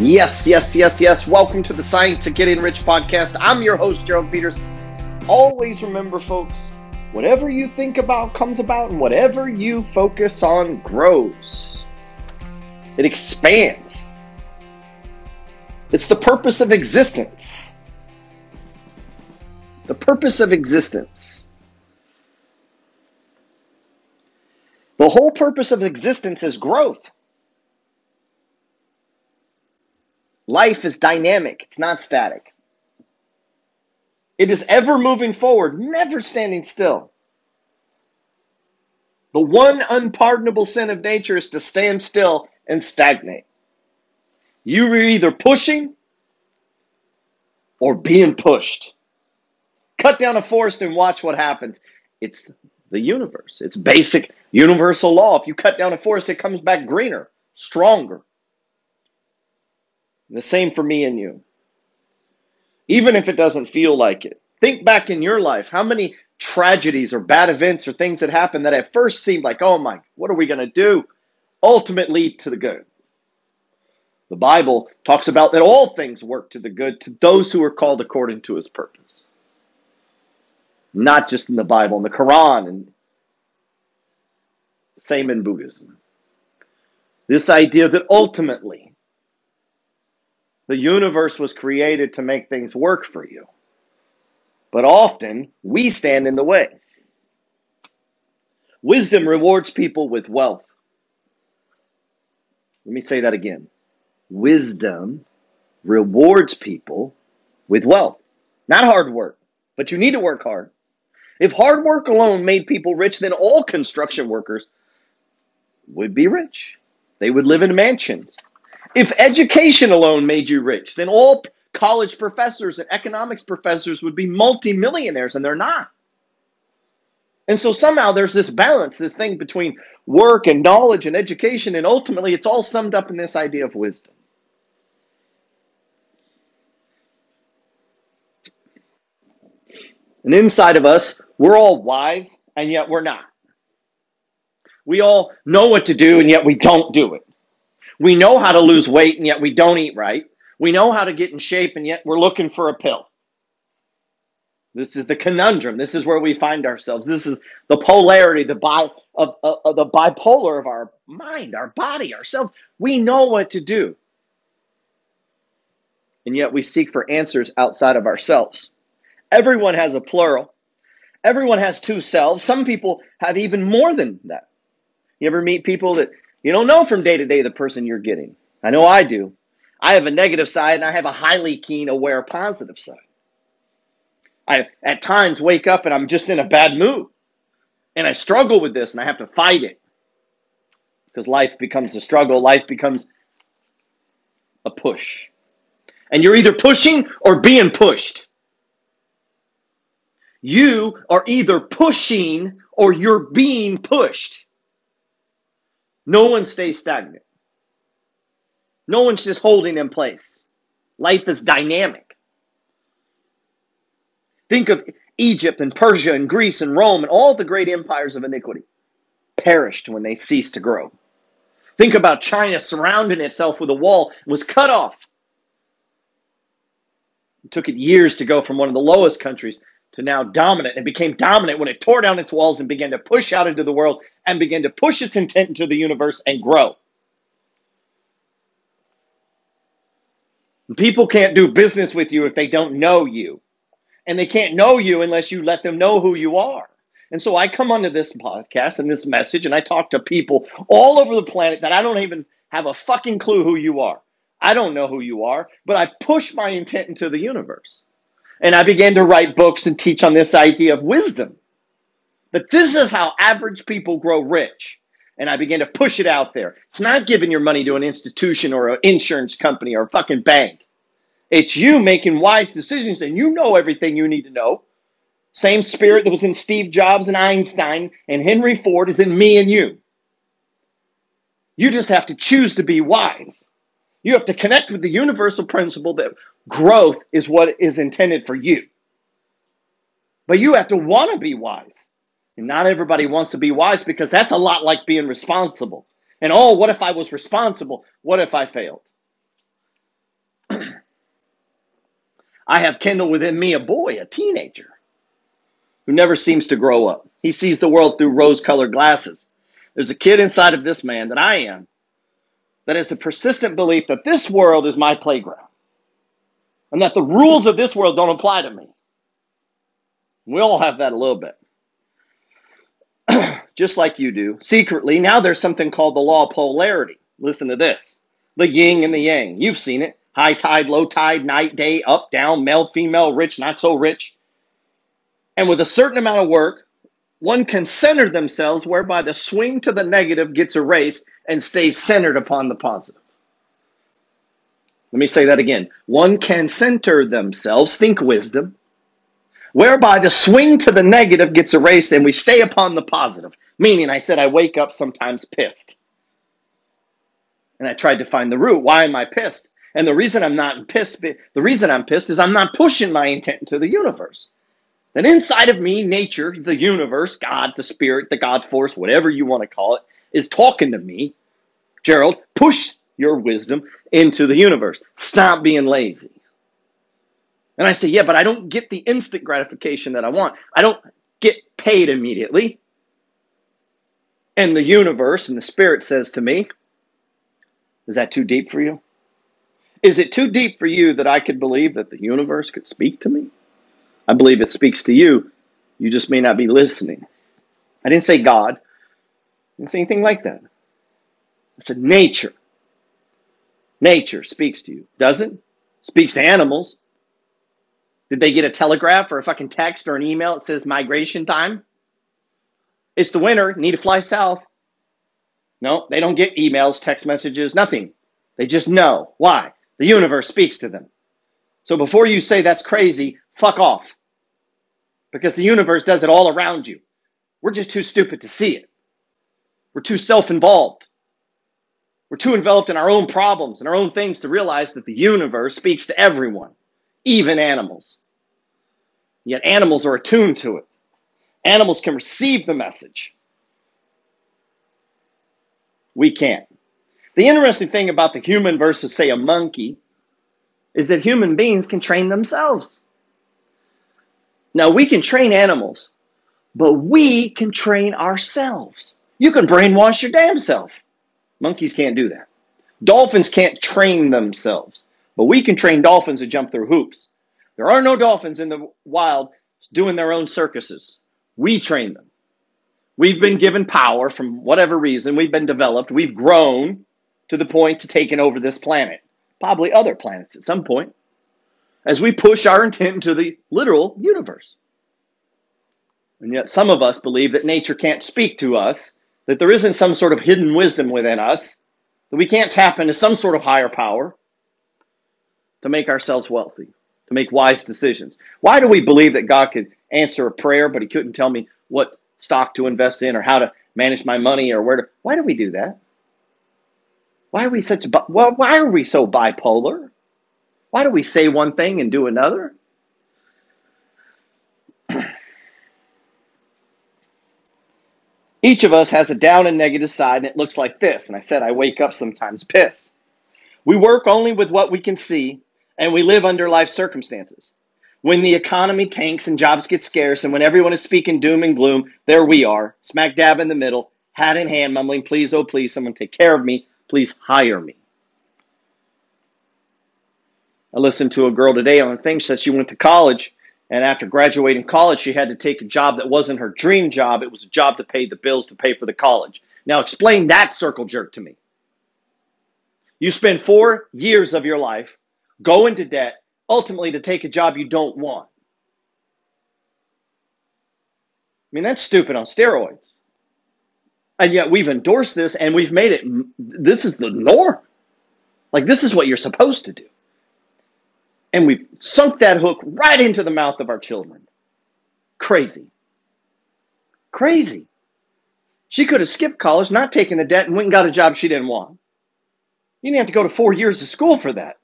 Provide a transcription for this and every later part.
Yes, yes, yes, yes. Welcome to the Science of Getting Rich podcast. I'm your host, Gerald Peters. Always remember, folks, whatever you think about comes about, and whatever you focus on grows. It expands. It's the purpose of existence. The purpose of existence. The whole purpose of existence is growth. Life is dynamic, it's not static. It is ever moving forward, never standing still. The one unpardonable sin of nature is to stand still and stagnate. You are either pushing or being pushed. Cut down a forest and watch what happens. It's the universe. It's basic universal law. If you cut down a forest, it comes back greener, stronger. The same for me and you. Even if it doesn't feel like it. Think back in your life. How many tragedies or bad events or things that happened that at first seemed like, oh my, what are we going to do? Ultimately to the good. The Bible talks about that all things work to the good to those who are called according to his purpose. Not just in the Bible, in the Quran, and same in Buddhism. This idea that ultimately the universe was created to make things work for you. But often, we stand in the way. Wisdom rewards people with wealth. Let me say that again. Wisdom rewards people with wealth. Not hard work, but you need to work hard. If hard work alone made people rich, then all construction workers would be rich. They would live in mansions. If education alone made you rich, then all college professors and economics professors would be multimillionaires, and they're not. And so somehow there's this balance, this thing between work and knowledge and education, and ultimately it's all summed up in this idea of wisdom. And inside of us, we're all wise, and yet we're not. We all know what to do, and yet we don't do it. We know how to lose weight and yet we don't eat right. We know how to get in shape and yet we're looking for a pill. This is the conundrum. This is where we find ourselves. This is the polarity, the bi of, of, the bipolar of our mind, our body, ourselves. We know what to do. And yet we seek for answers outside of ourselves. Everyone has a plural. Everyone has two selves. Some people have even more than that. You ever meet people that you don't know from day to day the person you're getting. I know I do. I have a negative side and I have a highly keen, aware, positive side. I at times wake up and I'm just in a bad mood. And I struggle with this and I have to fight it. Because life becomes a struggle, life becomes a push. And you're either pushing or being pushed. You are either pushing or you're being pushed. No one stays stagnant. No one's just holding in place. Life is dynamic. Think of Egypt and Persia and Greece and Rome and all the great empires of iniquity perished when they ceased to grow. Think about China surrounding itself with a wall was cut off. It took it years to go from one of the lowest countries to now dominant and became dominant when it tore down its walls and began to push out into the world and began to push its intent into the universe and grow. People can't do business with you if they don't know you. And they can't know you unless you let them know who you are. And so I come onto this podcast and this message and I talk to people all over the planet that I don't even have a fucking clue who you are. I don't know who you are, but I push my intent into the universe. And I began to write books and teach on this idea of wisdom. But this is how average people grow rich. And I began to push it out there. It's not giving your money to an institution or an insurance company or a fucking bank. It's you making wise decisions and you know everything you need to know. Same spirit that was in Steve Jobs and Einstein and Henry Ford is in me and you. You just have to choose to be wise. You have to connect with the universal principle that growth is what is intended for you. But you have to want to be wise. And not everybody wants to be wise because that's a lot like being responsible. And oh, what if I was responsible? What if I failed? I have kindled within me a boy, a teenager, who never seems to grow up. He sees the world through rose colored glasses. There's a kid inside of this man that I am that has a persistent belief that this world is my playground and that the rules of this world don't apply to me. We all have that a little bit. Just like you do. Secretly, now there's something called the law of polarity. Listen to this the yin and the yang. You've seen it high tide, low tide, night, day, up, down, male, female, rich, not so rich. And with a certain amount of work, one can center themselves whereby the swing to the negative gets erased and stays centered upon the positive. Let me say that again. One can center themselves, think wisdom, whereby the swing to the negative gets erased and we stay upon the positive. Meaning, I said I wake up sometimes pissed. And I tried to find the root. Why am I pissed? And the reason I'm not pissed, the reason I'm pissed is I'm not pushing my intent into the universe. That inside of me, nature, the universe, God, the spirit, the God force, whatever you want to call it, is talking to me. Gerald, push your wisdom into the universe. Stop being lazy. And I say, yeah, but I don't get the instant gratification that I want. I don't get paid immediately. And the universe and the spirit says to me, is that too deep for you? Is it too deep for you that I could believe that the universe could speak to me? I believe it speaks to you. You just may not be listening. I didn't say God. I didn't say anything like that. I said nature. Nature speaks to you. Doesn't? Speaks to animals. Did they get a telegraph or a fucking text or an email that says migration time? It's the winter, need to fly south. No, they don't get emails, text messages, nothing. They just know. Why? The universe speaks to them. So before you say that's crazy, fuck off because the universe does it all around you. We're just too stupid to see it. We're too self involved. We're too enveloped in our own problems and our own things to realize that the universe speaks to everyone, even animals. Yet animals are attuned to it. Animals can receive the message. We can't. The interesting thing about the human versus, say, a monkey is that human beings can train themselves. Now, we can train animals, but we can train ourselves. You can brainwash your damn self. Monkeys can't do that. Dolphins can't train themselves, but we can train dolphins to jump through hoops. There are no dolphins in the wild doing their own circuses. We train them. We've been given power from whatever reason. We've been developed. We've grown to the point to taking over this planet, probably other planets at some point as we push our intent into the literal universe. And yet, some of us believe that nature can't speak to us, that there isn't some sort of hidden wisdom within us, that we can't tap into some sort of higher power to make ourselves wealthy, to make wise decisions. Why do we believe that God could answer a prayer, but He couldn't tell me what stock to invest in or how to manage my money or where to? Why do we do that? Why are we such? Well, why are we so bipolar? Why do we say one thing and do another? Each of us has a down and negative side, and it looks like this. And I said, I wake up sometimes pissed. We work only with what we can see, and we live under life circumstances. When the economy tanks and jobs get scarce, and when everyone is speaking doom and gloom, there we are, smack dab in the middle, hat in hand, mumbling, Please, oh, please, someone take care of me. Please hire me. I listened to a girl today on the thing said she went to college and after graduating college she had to take a job that wasn't her dream job. It was a job to pay the bills to pay for the college. Now explain that circle jerk to me. You spend four years of your life go into debt ultimately to take a job you don't want. I mean, that's stupid on steroids. And yet we've endorsed this and we've made it, this is the norm. Like, this is what you're supposed to do and we've sunk that hook right into the mouth of our children. Crazy. Crazy. She could have skipped college, not taken the debt, and went and got a job she didn't want. You didn't have to go to four years of school for that.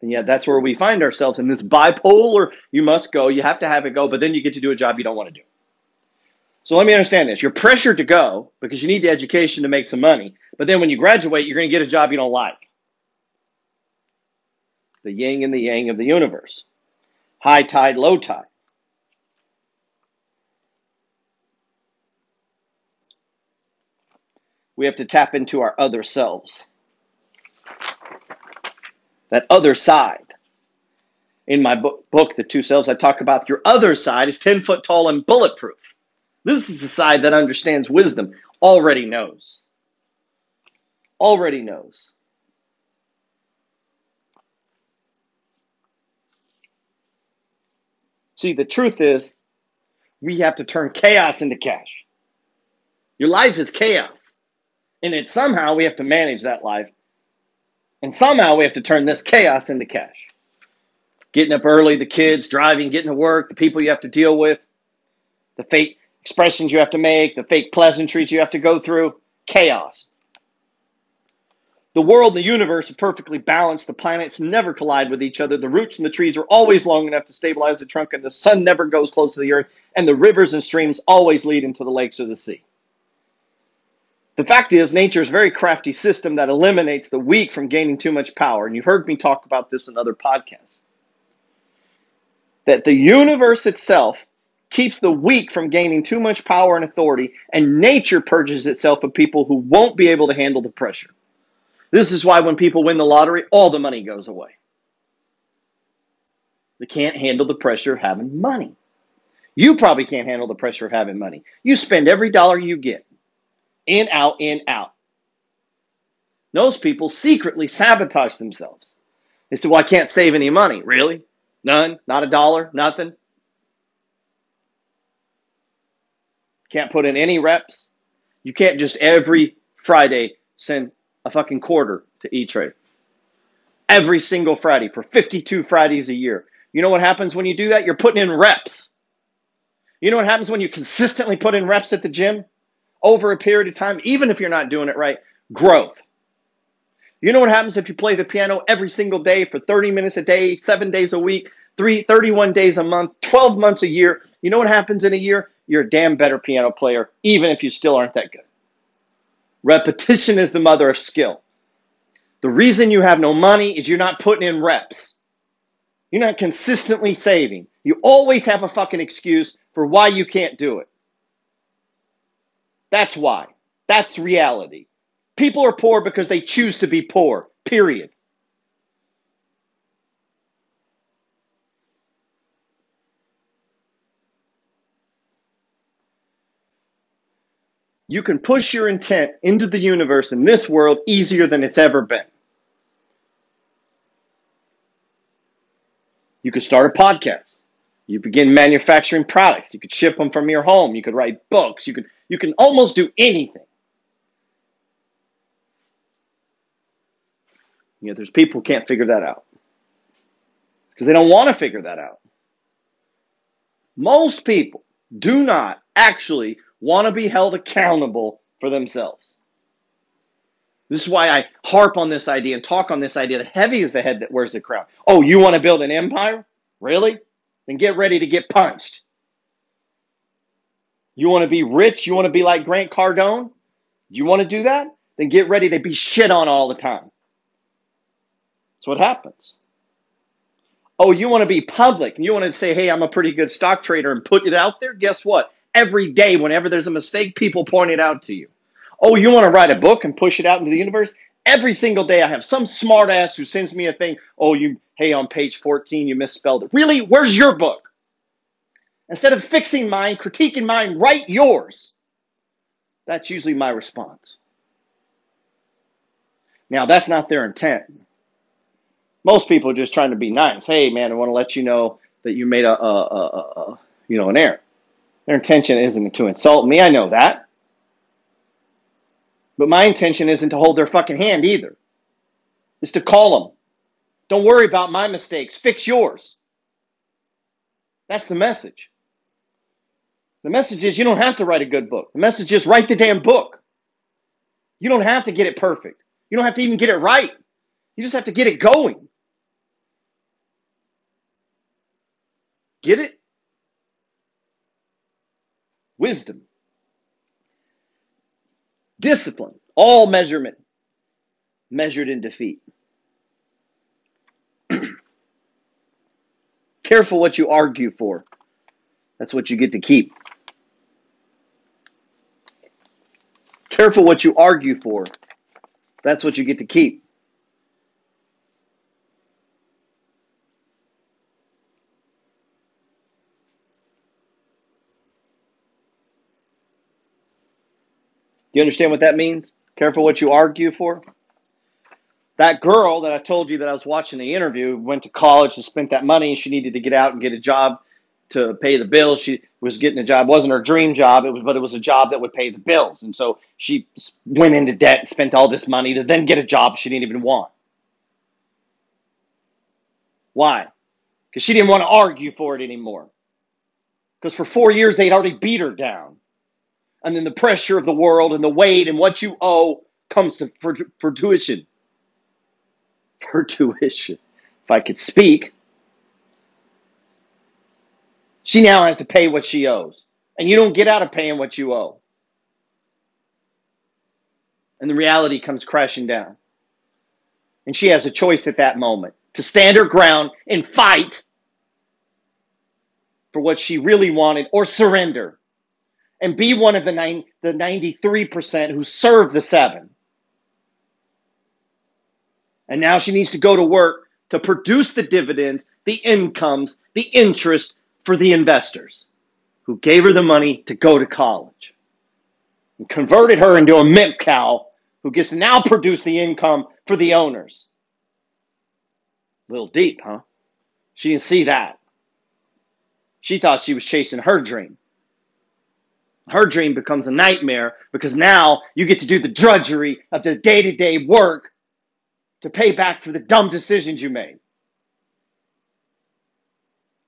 And yet, that's where we find ourselves in this bipolar you must go, you have to have it go, but then you get to do a job you don't want to do. So let me understand this. You're pressured to go because you need the education to make some money, but then when you graduate, you're going to get a job you don't like the yin and the yang of the universe. high tide, low tide. We have to tap into our other selves. That other side. In my book, The Two Selves, I talk about your other side is 10 foot tall and bulletproof. This is the side that understands wisdom, already knows. Already knows. See, the truth is, we have to turn chaos into cash. Your life is chaos. And then somehow we have to manage that life. And somehow we have to turn this chaos into cash. Getting up early, the kids, driving, getting to work, the people you have to deal with, the fake expressions you have to make, the fake pleasantries you have to go through, chaos. The world and the universe are perfectly balanced. The planets never collide with each other. The roots and the trees are always long enough to stabilize the trunk, and the sun never goes close to the earth. And the rivers and streams always lead into the lakes or the sea. The fact is, nature is a very crafty system that eliminates the weak from gaining too much power. And you've heard me talk about this in other podcasts. That the universe itself keeps the weak from gaining too much power and authority, and nature purges itself of people who won't be able to handle the pressure. This is why when people win the lottery, all the money goes away. They can't handle the pressure of having money. You probably can't handle the pressure of having money. You spend every dollar you get in, out, in, out. Those people secretly sabotage themselves. They say, Well, I can't save any money. Really? None? Not a dollar? Nothing? Can't put in any reps? You can't just every Friday send a fucking quarter to E Trade. Every single Friday for 52 Fridays a year. You know what happens when you do that? You're putting in reps. You know what happens when you consistently put in reps at the gym over a period of time, even if you're not doing it right? Growth. You know what happens if you play the piano every single day for 30 minutes a day, seven days a week, three, 31 days a month, 12 months a year? You know what happens in a year? You're a damn better piano player, even if you still aren't that good. Repetition is the mother of skill. The reason you have no money is you're not putting in reps. You're not consistently saving. You always have a fucking excuse for why you can't do it. That's why. That's reality. People are poor because they choose to be poor, period. You can push your intent into the universe in this world easier than it's ever been. You could start a podcast. You begin manufacturing products. You could ship them from your home. You could write books. You could you can almost do anything. You know, there's people who can't figure that out because they don't want to figure that out. Most people do not actually want to be held accountable for themselves. This is why I harp on this idea and talk on this idea that heavy is the head that wears the crown. Oh, you want to build an empire? Really? Then get ready to get punched. You want to be rich? You want to be like Grant Cardone? You want to do that? Then get ready to be shit on all the time. That's what happens. Oh, you want to be public and you want to say, hey, I'm a pretty good stock trader and put it out there? Guess what? Every day, whenever there's a mistake, people point it out to you. Oh, you want to write a book and push it out into the universe? Every single day, I have some smartass who sends me a thing. Oh, you, hey, on page 14, you misspelled it. Really? Where's your book? Instead of fixing mine, critiquing mine, write yours. That's usually my response. Now, that's not their intent. Most people are just trying to be nice. Hey, man, I want to let you know that you made a, a, a, a you know, an error. Their intention isn't to insult me. I know that. But my intention isn't to hold their fucking hand either. It's to call them. Don't worry about my mistakes. Fix yours. That's the message. The message is you don't have to write a good book. The message is write the damn book. You don't have to get it perfect. You don't have to even get it right. You just have to get it going. Get it? Wisdom, discipline, all measurement measured in defeat. Careful what you argue for. That's what you get to keep. Careful what you argue for. That's what you get to keep. You understand what that means? Careful what you argue for. That girl that I told you that I was watching the interview went to college and spent that money and she needed to get out and get a job to pay the bills. She was getting a job. It wasn't her dream job, it was but it was a job that would pay the bills. And so she went into debt and spent all this money to then get a job she didn't even want. Why? Because she didn't want to argue for it anymore. Because for four years they'd already beat her down and then the pressure of the world and the weight and what you owe comes to for, tuition. For tuition. If I could speak, she now has to pay what she owes. And you don't get out of paying what you owe. And the reality comes crashing down. And she has a choice at that moment to stand her ground and fight for what she really wanted or surrender and be one of the, nine, the 93% who serve the seven. And now she needs to go to work to produce the dividends, the incomes, the interest for the investors who gave her the money to go to college and converted her into a milk cow who gets to now produce the income for the owners. Little deep, huh? She didn't see that. She thought she was chasing her dream her dream becomes a nightmare because now you get to do the drudgery of the day to day work to pay back for the dumb decisions you made.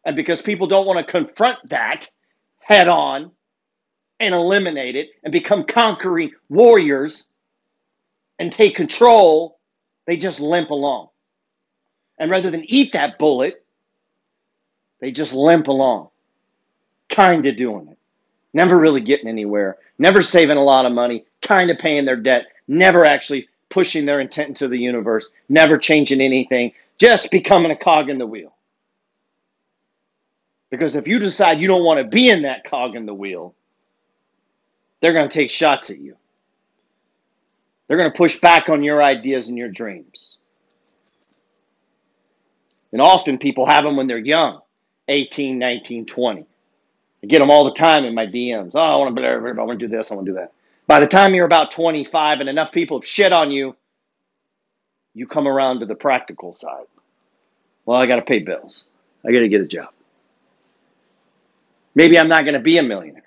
And because people don't want to confront that head on and eliminate it and become conquering warriors and take control, they just limp along. And rather than eat that bullet, they just limp along, kind of doing it never really getting anywhere, never saving a lot of money, kind of paying their debt, never actually pushing their intent into the universe, never changing anything, just becoming a cog in the wheel. Because if you decide you don't want to be in that cog in the wheel, they're going to take shots at you. They're going to push back on your ideas and your dreams. And often people have them when they're young 18, 19, 20. I get them all the time in my DMs. Oh, I want to, I want to do this. I want to do that. By the time you're about 25 and enough people shit on you, you come around to the practical side. Well, I got to pay bills. I got to get a job. Maybe I'm not going to be a millionaire.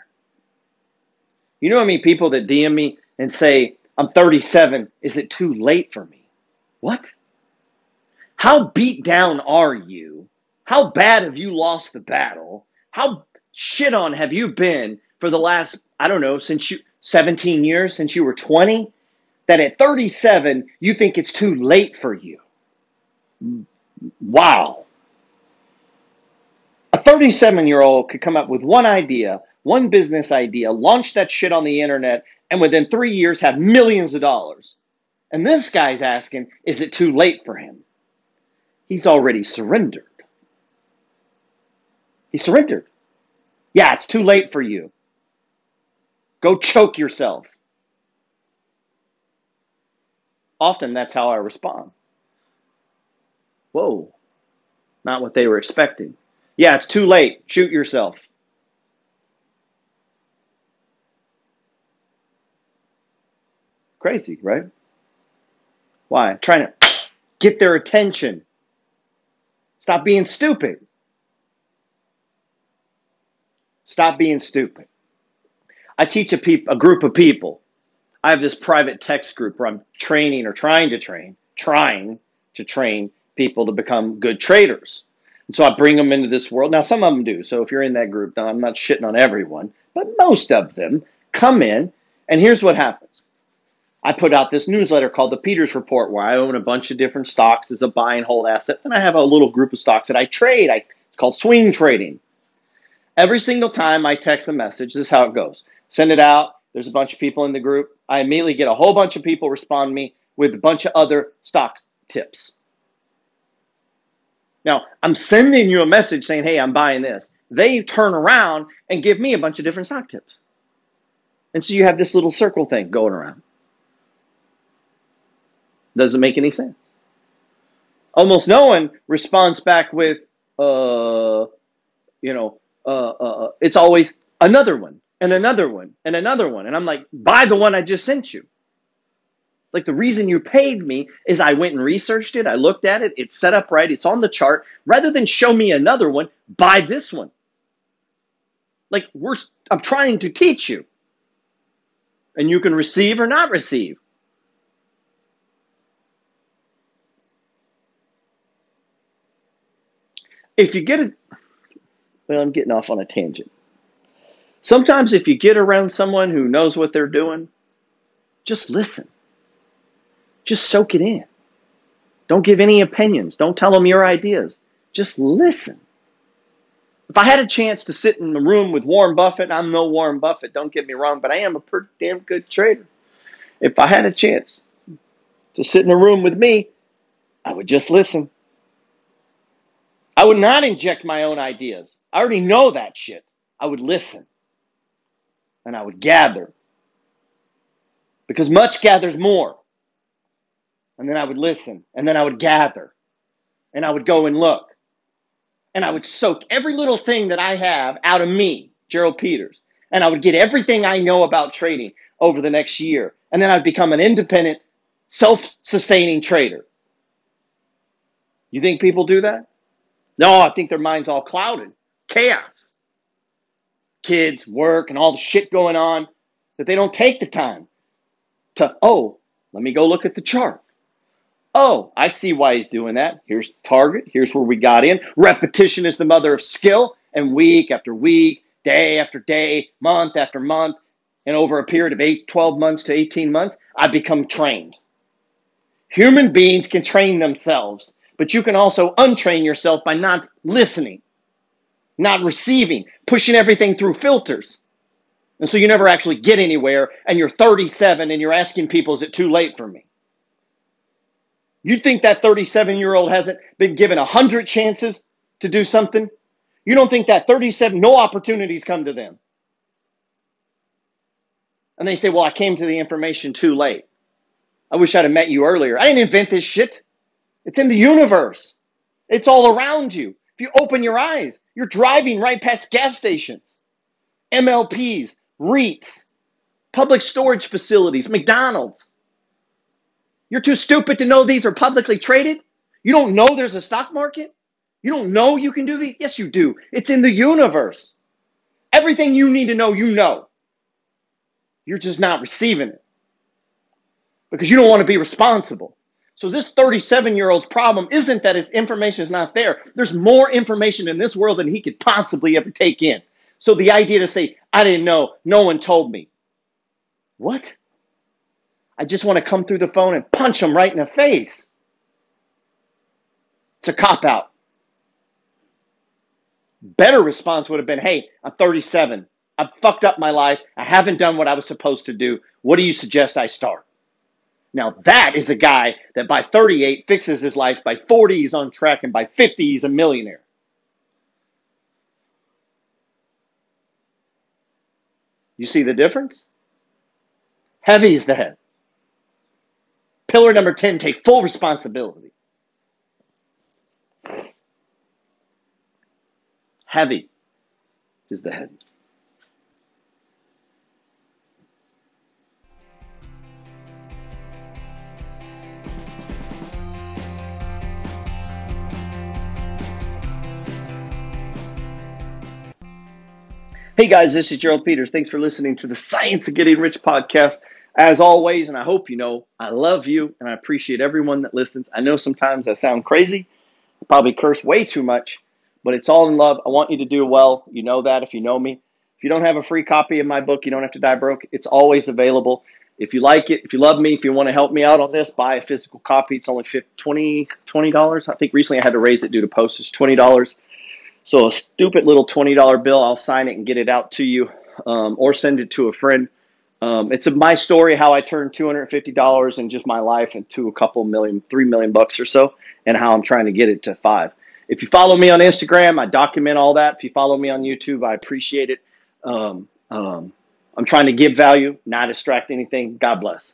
You know how many people that DM me and say, I'm 37. Is it too late for me? What? How beat down are you? How bad have you lost the battle? How shit on have you been for the last, I don't know, since you 17 years, since you were 20, that at 37, you think it's too late for you? Wow. A 37 year old could come up with one idea, one business idea, launch that shit on the internet, and within three years have millions of dollars. And this guy's asking, is it too late for him? He's already surrendered. He surrendered. Yeah, it's too late for you. Go choke yourself. Often that's how I respond. Whoa, not what they were expecting. Yeah, it's too late. Shoot yourself. Crazy, right? Why? Trying to get their attention. Stop being stupid. Stop being stupid. I teach a, peop- a group of people. I have this private text group where I'm training or trying to train, trying to train people to become good traders. And so I bring them into this world. Now, some of them do. So if you're in that group, now I'm not shitting on everyone, but most of them come in, and here's what happens. I put out this newsletter called the Peters Report, where I own a bunch of different stocks as a buy and hold asset. Then I have a little group of stocks that I trade. I, it's called swing trading. Every single time I text a message, this is how it goes. Send it out. There's a bunch of people in the group. I immediately get a whole bunch of people respond to me with a bunch of other stock tips. Now, I'm sending you a message saying, hey, I'm buying this. They turn around and give me a bunch of different stock tips. And so you have this little circle thing going around. Doesn't make any sense. Almost no one responds back with, uh, you know, uh, uh, it's always another one and another one and another one. And I'm like, buy the one I just sent you. Like the reason you paid me is I went and researched it, I looked at it, it's set up right, it's on the chart. Rather than show me another one, buy this one. Like we're I'm trying to teach you. And you can receive or not receive. If you get it well, I'm getting off on a tangent. Sometimes if you get around someone who knows what they're doing, just listen. Just soak it in. Don't give any opinions. Don't tell them your ideas. Just listen. If I had a chance to sit in the room with Warren Buffett, I'm no Warren Buffett, don't get me wrong, but I am a pretty damn good trader. If I had a chance to sit in a room with me, I would just listen. I would not inject my own ideas. I already know that shit. I would listen and I would gather because much gathers more. And then I would listen, and then I would gather, and I would go and look. And I would soak every little thing that I have out of me, Gerald Peters. And I would get everything I know about trading over the next year. And then I'd become an independent, self sustaining trader. You think people do that? No, I think their mind's all clouded. Chaos. Kids, work, and all the shit going on that they don't take the time to, oh, let me go look at the chart. Oh, I see why he's doing that. Here's the target. Here's where we got in. Repetition is the mother of skill. And week after week, day after day, month after month, and over a period of 8, 12 months to 18 months, I become trained. Human beings can train themselves, but you can also untrain yourself by not listening, not receiving, pushing everything through filters. And so you never actually get anywhere, and you're 37 and you're asking people, is it too late for me? You think that 37 year old hasn't been given 100 chances to do something? You don't think that 37, no opportunities come to them. And they say, well, I came to the information too late. I wish I'd have met you earlier. I didn't invent this shit. It's in the universe. It's all around you. If you open your eyes, you're driving right past gas stations, MLPs, REITs, public storage facilities, McDonald's. You're too stupid to know these are publicly traded? You don't know there's a stock market? You don't know you can do these? Yes, you do. It's in the universe. Everything you need to know, you know. You're just not receiving it because you don't want to be responsible. So, this 37 year old's problem isn't that his information is not there. There's more information in this world than he could possibly ever take in. So, the idea to say, I didn't know, no one told me. What? I just want to come through the phone and punch him right in the face. It's a cop out. Better response would have been, hey, I'm 37. I've fucked up my life. I haven't done what I was supposed to do. What do you suggest I start? Now, that is a guy that by 38 fixes his life. By 40, he's on track. And by 50, he's a millionaire. You see the difference? Heavy is the head. Pillar number 10 take full responsibility. Heavy is the head. Hey guys, this is Gerald Peters. Thanks for listening to the Science of Getting Rich podcast. As always, and I hope you know, I love you and I appreciate everyone that listens. I know sometimes I sound crazy, I probably curse way too much, but it's all in love. I want you to do well. You know that if you know me. If you don't have a free copy of my book, You Don't Have to Die Broke, it's always available. If you like it, if you love me, if you want to help me out on this, buy a physical copy. It's only $20, $20. I think recently I had to raise it due to postage, $20. So a stupid little $20 bill, I'll sign it and get it out to you um, or send it to a friend. Um, it's my story how I turned $250 in just my life into a couple million, three million bucks or so, and how I'm trying to get it to five. if you follow me on Instagram, I document all that. If you follow me on YouTube, I appreciate it. Um, um, I'm trying to give value, not extract anything. God bless.